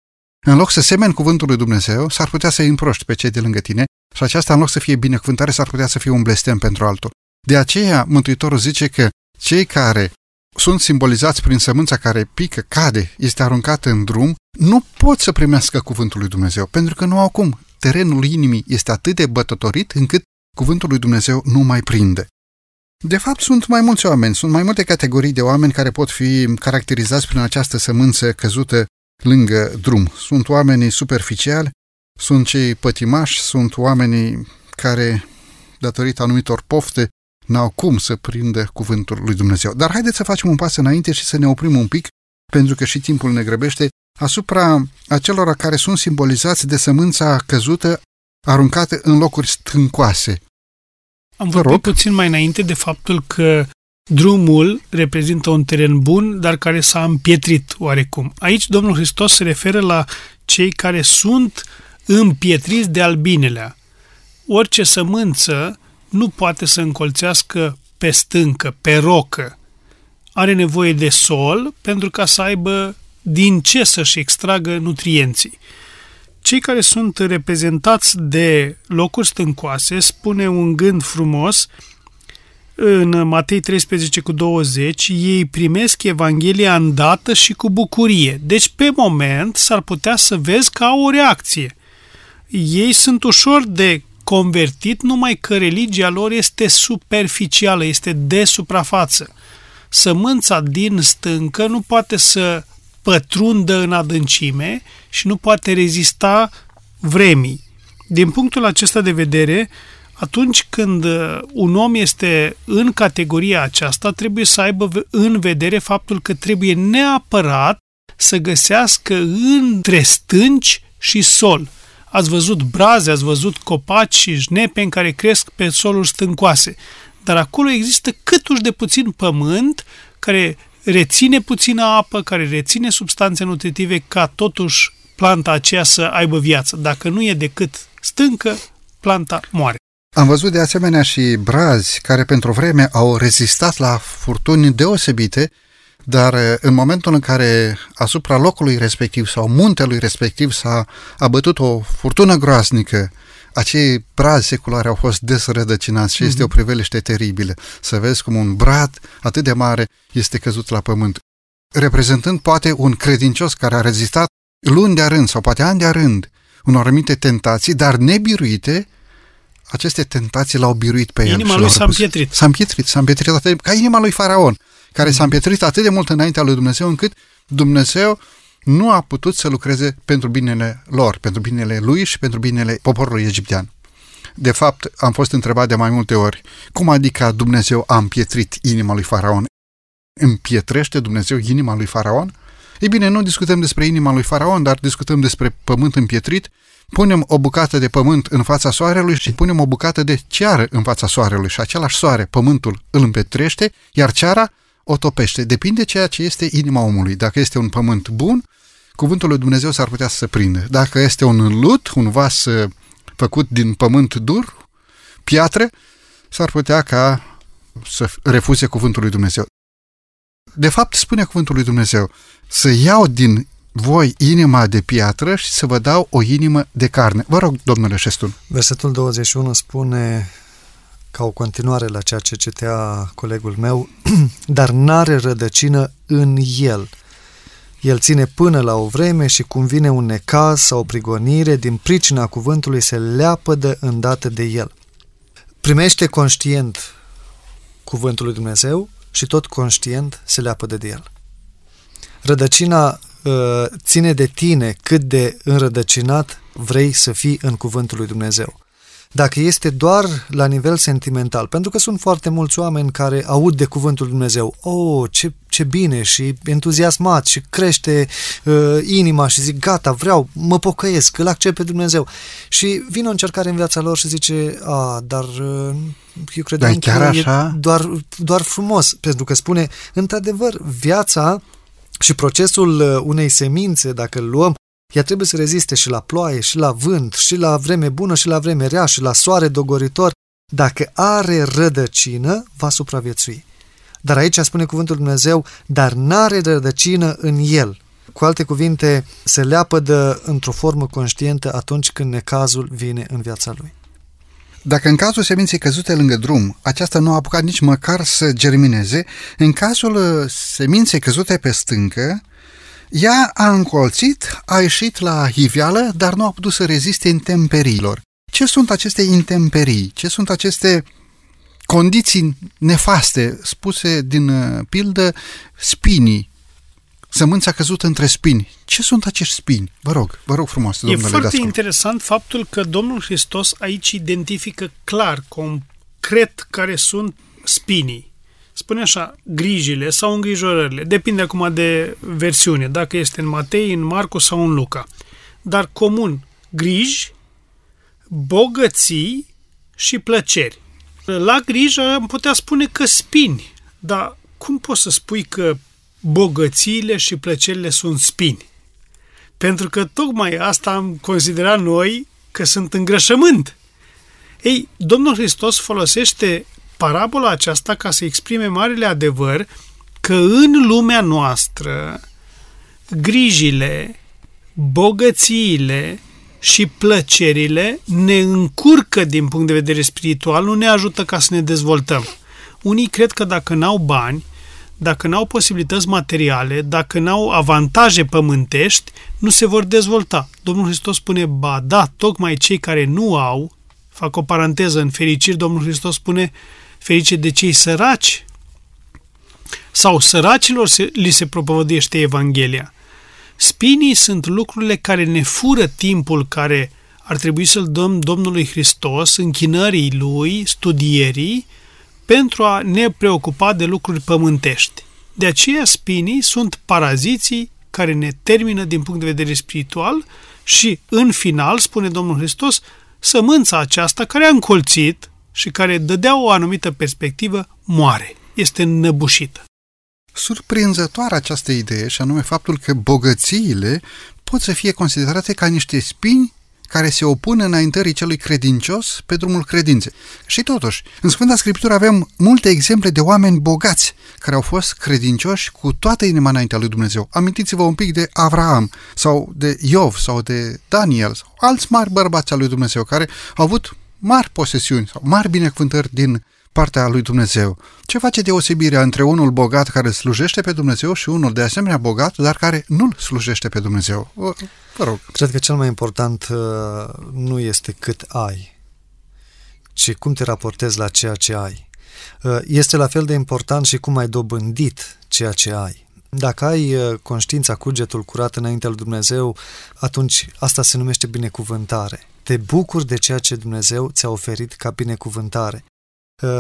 În loc să semeni cuvântul lui Dumnezeu, s-ar putea să-i împroști pe cei de lângă tine și aceasta, în loc să fie binecuvântare, s-ar putea să fie un blestem pentru altul. De aceea, Mântuitorul zice că cei care sunt simbolizați prin sămânța care pică, cade, este aruncată în drum, nu pot să primească cuvântul lui Dumnezeu, pentru că nu au cum terenul inimii este atât de bătătorit încât cuvântul lui Dumnezeu nu mai prinde. De fapt, sunt mai mulți oameni, sunt mai multe categorii de oameni care pot fi caracterizați prin această sămânță căzută lângă drum. Sunt oamenii superficiali, sunt cei pătimași, sunt oamenii care, datorită anumitor pofte, n-au cum să prindă cuvântul lui Dumnezeu. Dar haideți să facem un pas înainte și să ne oprim un pic, pentru că și timpul ne grăbește, asupra acelora care sunt simbolizați de sămânța căzută aruncată în locuri stâncoase. Am vorbit puțin mai înainte de faptul că drumul reprezintă un teren bun, dar care s-a împietrit oarecum. Aici Domnul Hristos se referă la cei care sunt împietriți de albinelea. Orice sămânță nu poate să încolțească pe stâncă, pe rocă. Are nevoie de sol pentru ca să aibă din ce să-și extragă nutrienții. Cei care sunt reprezentați de locuri stâncoase spune un gând frumos în Matei 13 cu 20, ei primesc Evanghelia îndată și cu bucurie. Deci, pe moment, s-ar putea să vezi ca o reacție. Ei sunt ușor de convertit, numai că religia lor este superficială, este de suprafață. Sămânța din stâncă nu poate să pătrundă în adâncime și nu poate rezista vremii. Din punctul acesta de vedere, atunci când uh, un om este în categoria aceasta, trebuie să aibă în vedere faptul că trebuie neapărat să găsească între stânci și sol. Ați văzut braze, ați văzut copaci și jnepeni care cresc pe soluri stâncoase. Dar acolo există câtuși de puțin pământ care reține puțină apă, care reține substanțe nutritive ca totuși planta aceea să aibă viață. Dacă nu e decât stâncă, planta moare. Am văzut de asemenea și brazi care pentru vreme au rezistat la furtuni deosebite, dar în momentul în care asupra locului respectiv sau muntelui respectiv s-a abătut o furtună groaznică, acei brazi seculare au fost desrădăcinați și mm-hmm. este o priveliște teribilă. Să vezi cum un brad atât de mare este căzut la pământ. Reprezentând poate un credincios care a rezistat luni de rând sau poate ani de rând unor anumite tentații, dar nebiruite, aceste tentații l-au biruit pe inima el. Inima lui s-a împietrit. S-a împietrit, s-a împietrit atât de, ca inima lui Faraon, care s-a împietrit atât de mult înaintea lui Dumnezeu, încât Dumnezeu nu a putut să lucreze pentru binele lor, pentru binele lui și pentru binele poporului egiptean. De fapt, am fost întrebat de mai multe ori, cum adică Dumnezeu a împietrit inima lui Faraon? Împietrește Dumnezeu inima lui Faraon? Ei bine, nu discutăm despre inima lui Faraon, dar discutăm despre pământ împietrit punem o bucată de pământ în fața soarelui și punem o bucată de ceară în fața soarelui și același soare, pământul, îl împetrește, iar ceara o topește. Depinde ceea ce este inima omului. Dacă este un pământ bun, cuvântul lui Dumnezeu s-ar putea să se prindă. Dacă este un lut, un vas uh, făcut din pământ dur, piatră, s-ar putea ca să refuze cuvântul lui Dumnezeu. De fapt, spune cuvântul lui Dumnezeu, să iau din voi inima de piatră și să vă dau o inimă de carne. Vă rog, domnule Șestun. Versetul 21 spune, ca o continuare la ceea ce citea colegul meu, [clears throat] dar n-are rădăcină în el. El ține până la o vreme și cum vine un necaz sau o prigonire, din pricina cuvântului se leapădă îndată de el. Primește conștient cuvântul lui Dumnezeu și tot conștient se leapădă de el. Rădăcina Uh, ține de tine cât de înrădăcinat vrei să fii în cuvântul lui Dumnezeu. Dacă este doar la nivel sentimental, pentru că sunt foarte mulți oameni care aud de cuvântul lui Dumnezeu, oh, ce, ce bine și entuziasmat și crește uh, inima și zic, gata, vreau, mă pocăiesc, îl accept pe Dumnezeu. Și vine o încercare în viața lor și zice, a, dar uh, eu credeam dar chiar că așa? e doar, doar frumos, pentru că spune, într-adevăr, viața și procesul uh, unei semințe, dacă îl luăm, ea trebuie să reziste și la ploaie, și la vânt, și la vreme bună, și la vreme rea, și la soare dogoritor. Dacă are rădăcină, va supraviețui. Dar aici spune cuvântul Dumnezeu, dar n-are rădăcină în el. Cu alte cuvinte, se leapădă într-o formă conștientă atunci când necazul vine în viața lui. Dacă în cazul seminței căzute lângă drum, aceasta nu a apucat nici măcar să germineze, în cazul uh, seminței căzute pe stâncă, ea a încolțit, a ieșit la hiveală, dar nu a putut să reziste intemperiilor. Ce sunt aceste intemperii? Ce sunt aceste condiții nefaste, spuse din uh, pildă spinii, sămânța căzută între spini. Ce sunt acești spini? Vă rog, vă rog frumos, domnule E foarte Dascăl. interesant faptul că Domnul Hristos aici identifică clar, concret, care sunt spinii. Spune așa, grijile sau îngrijorările. Depinde acum de versiune, dacă este în Matei, în Marcu sau în Luca. Dar comun, griji, bogății și plăceri. La grijă am putea spune că spini, dar cum poți să spui că bogățiile și plăcerile sunt spini. Pentru că tocmai asta am considerat noi că sunt îngrășământ. Ei, Domnul Hristos folosește parabola aceasta ca să exprime marele adevăr că în lumea noastră grijile, bogățiile și plăcerile ne încurcă din punct de vedere spiritual, nu ne ajută ca să ne dezvoltăm. Unii cred că dacă n-au bani, dacă n-au posibilități materiale, dacă n-au avantaje pământești, nu se vor dezvolta. Domnul Hristos spune, ba da, tocmai cei care nu au, Fac o paranteză, în fericiri Domnul Hristos spune ferice de cei săraci sau săracilor se, li se propovăduiește Evanghelia. Spinii sunt lucrurile care ne fură timpul care ar trebui să-l dăm Domnului Hristos, închinării Lui, studierii, pentru a ne preocupa de lucruri pământești. De aceea spinii sunt paraziții care ne termină din punct de vedere spiritual și, în final, spune Domnul Hristos, sămânța aceasta care a încolțit și care dădea o anumită perspectivă, moare, este înnăbușită. Surprinzătoare această idee și anume faptul că bogățiile pot să fie considerate ca niște spini care se opun înaintării celui credincios pe drumul credinței. Și totuși, în Sfânta Scriptură avem multe exemple de oameni bogați care au fost credincioși cu toată inima înaintea lui Dumnezeu. Amintiți-vă un pic de Avraam sau de Iov sau de Daniel sau alți mari bărbați al lui Dumnezeu care au avut mari posesiuni sau mari binecuvântări din partea lui Dumnezeu. Ce face deosebirea între unul bogat care slujește pe Dumnezeu și unul de asemenea bogat, dar care nu slujește pe Dumnezeu? Vă rog. Cred că cel mai important uh, nu este cât ai, ci cum te raportezi la ceea ce ai. Uh, este la fel de important și cum ai dobândit ceea ce ai. Dacă ai uh, conștiința, cugetul curat înaintea lui Dumnezeu, atunci asta se numește binecuvântare. Te bucuri de ceea ce Dumnezeu ți-a oferit ca binecuvântare.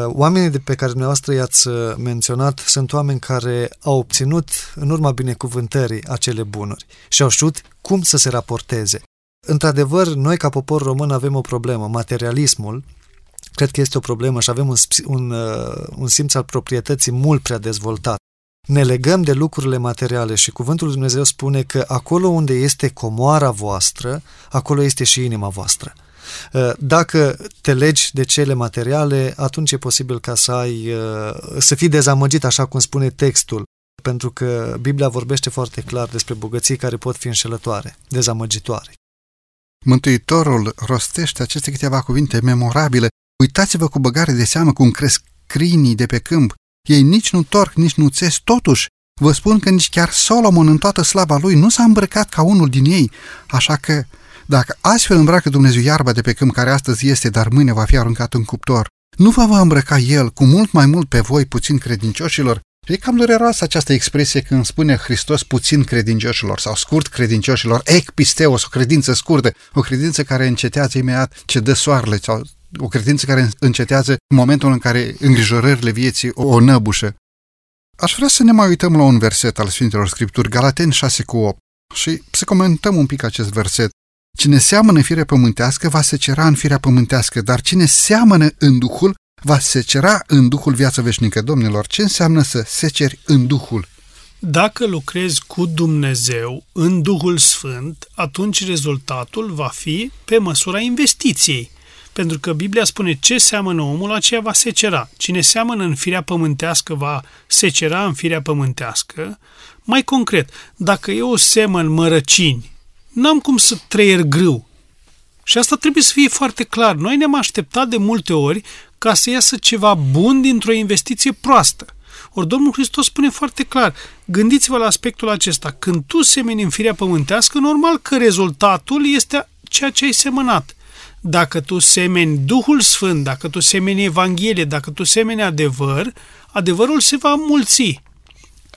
Oamenii de pe care dumneavoastră i-ați menționat sunt oameni care au obținut în urma binecuvântării acele bunuri și au știut cum să se raporteze. Într-adevăr, noi ca popor român avem o problemă, materialismul, cred că este o problemă și avem un, un, un simț al proprietății mult prea dezvoltat. Ne legăm de lucrurile materiale și cuvântul lui Dumnezeu spune că acolo unde este comoara voastră, acolo este și inima voastră. Uh, dacă te legi de cele materiale, atunci e posibil ca să ai, uh, să fii dezamăgit, așa cum spune textul, pentru că Biblia vorbește foarte clar despre bogății care pot fi înșelătoare, dezamăgitoare. Mântuitorul rostește aceste câteva cuvinte memorabile. Uitați-vă cu băgare de seamă cum cresc crinii de pe câmp. Ei nici nu torc, nici nu țes, totuși Vă spun că nici chiar Solomon în toată slava lui nu s-a îmbrăcat ca unul din ei, așa că dacă astfel îmbracă Dumnezeu iarba de pe câmp care astăzi este, dar mâine va fi aruncat în cuptor, nu vă va îmbrăca El cu mult mai mult pe voi puțin credincioșilor? E cam dureroasă această expresie când spune Hristos puțin credincioșilor sau scurt credincioșilor, ecpisteos, o credință scurtă, o credință care încetează imediat ce dă soarele sau o credință care încetează în momentul în care îngrijorările vieții o năbușă. Aș vrea să ne mai uităm la un verset al Sfintelor Scripturi, Galateni 6 cu 8, și să comentăm un pic acest verset. Cine seamănă în firea pământească va secera în firea pământească, dar cine seamănă în Duhul va secera în Duhul viață veșnică. Domnilor, ce înseamnă să seceri în Duhul? Dacă lucrezi cu Dumnezeu în Duhul Sfânt, atunci rezultatul va fi pe măsura investiției. Pentru că Biblia spune ce seamănă omul, aceea va secera. Cine seamănă în firea pământească va secera în firea pământească. Mai concret, dacă eu semăn mărăcini, n-am cum să trăier grâu. Și asta trebuie să fie foarte clar. Noi ne-am așteptat de multe ori ca să iasă ceva bun dintr-o investiție proastă. Ori Domnul Hristos spune foarte clar, gândiți-vă la aspectul acesta, când tu semeni în firea pământească, normal că rezultatul este ceea ce ai semănat. Dacă tu semeni Duhul Sfânt, dacă tu semeni Evanghelie, dacă tu semeni adevăr, adevărul se va mulți.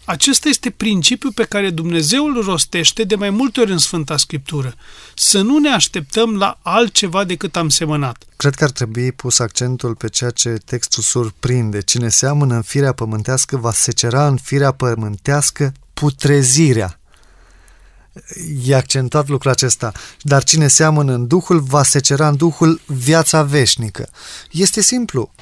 Acesta este principiul pe care Dumnezeu îl rostește de mai multe ori în Sfânta Scriptură. Să nu ne așteptăm la altceva decât am semănat. Cred că ar trebui pus accentul pe ceea ce textul surprinde. Cine seamănă în firea pământească va secera în firea pământească putrezirea. E accentuat lucrul acesta. Dar cine seamănă în Duhul va secera în Duhul viața veșnică. Este simplu.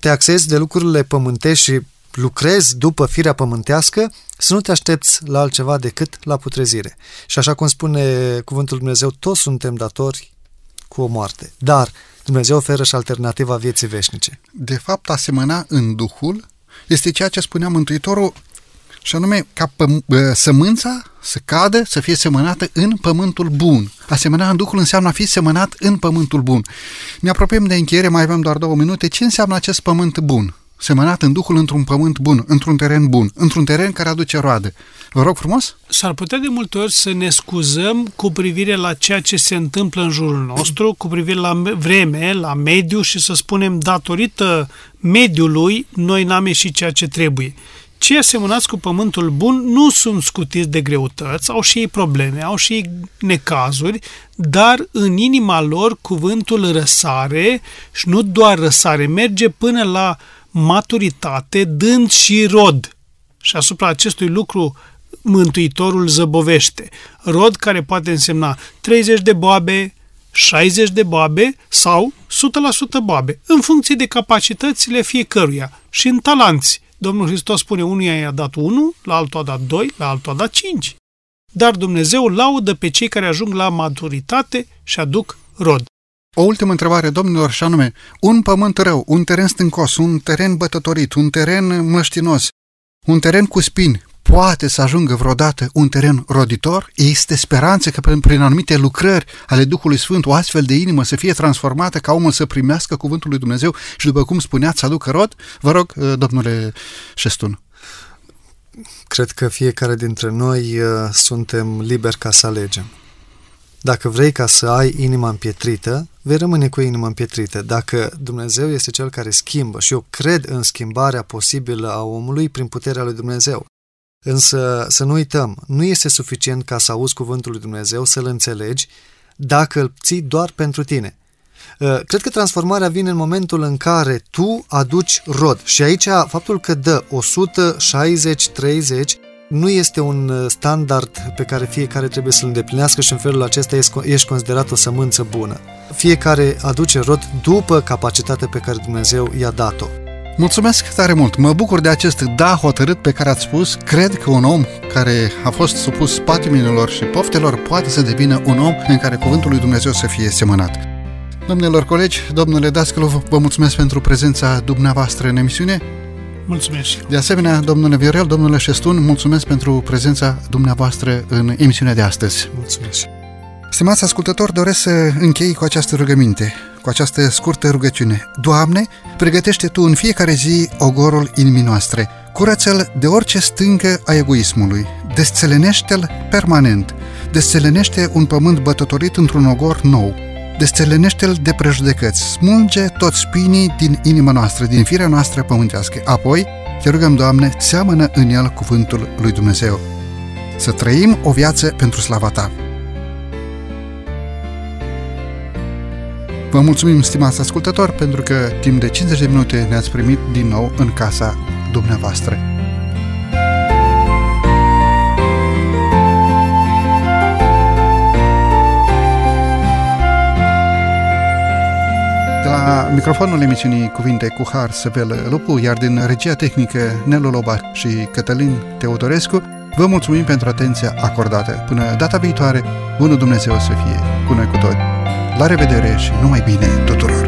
Te axezi de lucrurile pământești și lucrezi după firea pământească, să nu te aștepți la altceva decât la putrezire. Și așa cum spune cuvântul Dumnezeu, toți suntem datori cu o moarte. Dar Dumnezeu oferă și alternativa vieții veșnice. De fapt, a semăna în Duhul este ceea ce spunea Mântuitorul, și anume ca pă- sămânța să cadă, să fie semănată în pământul bun. A semăna în Duhul înseamnă a fi semănat în pământul bun. Ne apropiem de încheiere, mai avem doar două minute. Ce înseamnă acest pământ bun? semănat în Duhul într-un pământ bun, într-un teren bun, într-un teren care aduce roade. Vă rog frumos? S-ar putea de multe ori să ne scuzăm cu privire la ceea ce se întâmplă în jurul nostru, cu privire la vreme, la mediu și să spunem datorită mediului noi n-am ieșit ceea ce trebuie. Cei asemănați cu pământul bun nu sunt scutiți de greutăți, au și ei probleme, au și ei necazuri, dar în inima lor cuvântul răsare și nu doar răsare, merge până la maturitate, dând și rod. Și asupra acestui lucru Mântuitorul zăbovește. Rod care poate însemna 30 de boabe, 60 de boabe sau 100% boabe, în funcție de capacitățile fiecăruia și în talanți. Domnul Hristos spune, unuia i-a dat 1, la altul a dat 2, la altul a dat 5. Dar Dumnezeu laudă pe cei care ajung la maturitate și aduc rod. O ultimă întrebare, domnilor, și anume, un pământ rău, un teren stâncos, un teren bătătorit, un teren măștinos, un teren cu spini, poate să ajungă vreodată un teren roditor? Este speranță că prin, prin anumite lucrări ale Duhului Sfânt o astfel de inimă să fie transformată ca omul să primească cuvântul lui Dumnezeu și după cum spuneați să aducă rod? Vă rog, uh, domnule Șestun. Cred că fiecare dintre noi uh, suntem liberi ca să alegem. Dacă vrei ca să ai inima împietrită, vei rămâne cu inima împietrită. Dacă Dumnezeu este Cel care schimbă și eu cred în schimbarea posibilă a omului prin puterea lui Dumnezeu. Însă să nu uităm, nu este suficient ca să auzi cuvântul lui Dumnezeu, să-l înțelegi, dacă îl ții doar pentru tine. Uh, cred că transformarea vine în momentul în care tu aduci rod. Și aici faptul că dă 160-30 nu este un uh, standard pe care fiecare trebuie să-l îndeplinească și în felul acesta ești considerat o sămânță bună. Fiecare aduce rod după capacitatea pe care Dumnezeu i-a dat-o. Mulțumesc tare mult! Mă bucur de acest da hotărât pe care ați spus. Cred că un om care a fost supus patimilor și poftelor poate să devină un om în care cuvântul lui Dumnezeu să fie semănat. Domnilor colegi, domnule Dascălov, vă mulțumesc pentru prezența dumneavoastră în emisiune. Mulțumesc. De asemenea, domnule Viorel, domnule Șestun, mulțumesc pentru prezența dumneavoastră în emisiunea de astăzi. Mulțumesc. Stimați ascultători, doresc să închei cu această rugăminte, cu această scurtă rugăciune. Doamne, pregătește Tu în fiecare zi ogorul inimii noastre. Curăță-l de orice stâncă a egoismului. Desțelenește-l permanent. Desțelenește un pământ bătătorit într-un ogor nou. Desțelenește-l de prejudecăți. Smulge toți spinii din inima noastră, din firea noastră pământească. Apoi, te rugăm, Doamne, seamănă în el cuvântul lui Dumnezeu. Să trăim o viață pentru slava Ta. Vă mulțumim, stimați ascultători, pentru că timp de 50 de minute ne-ați primit din nou în casa dumneavoastră. De la microfonul emisiunii Cuvinte cu Har Săvel Lupu, iar din regia tehnică Nelu Loba și Cătălin Teodorescu, vă mulțumim pentru atenția acordată. Până data viitoare, bunul Dumnezeu să fie cu noi cu toți. La revedere și numai bine tuturor!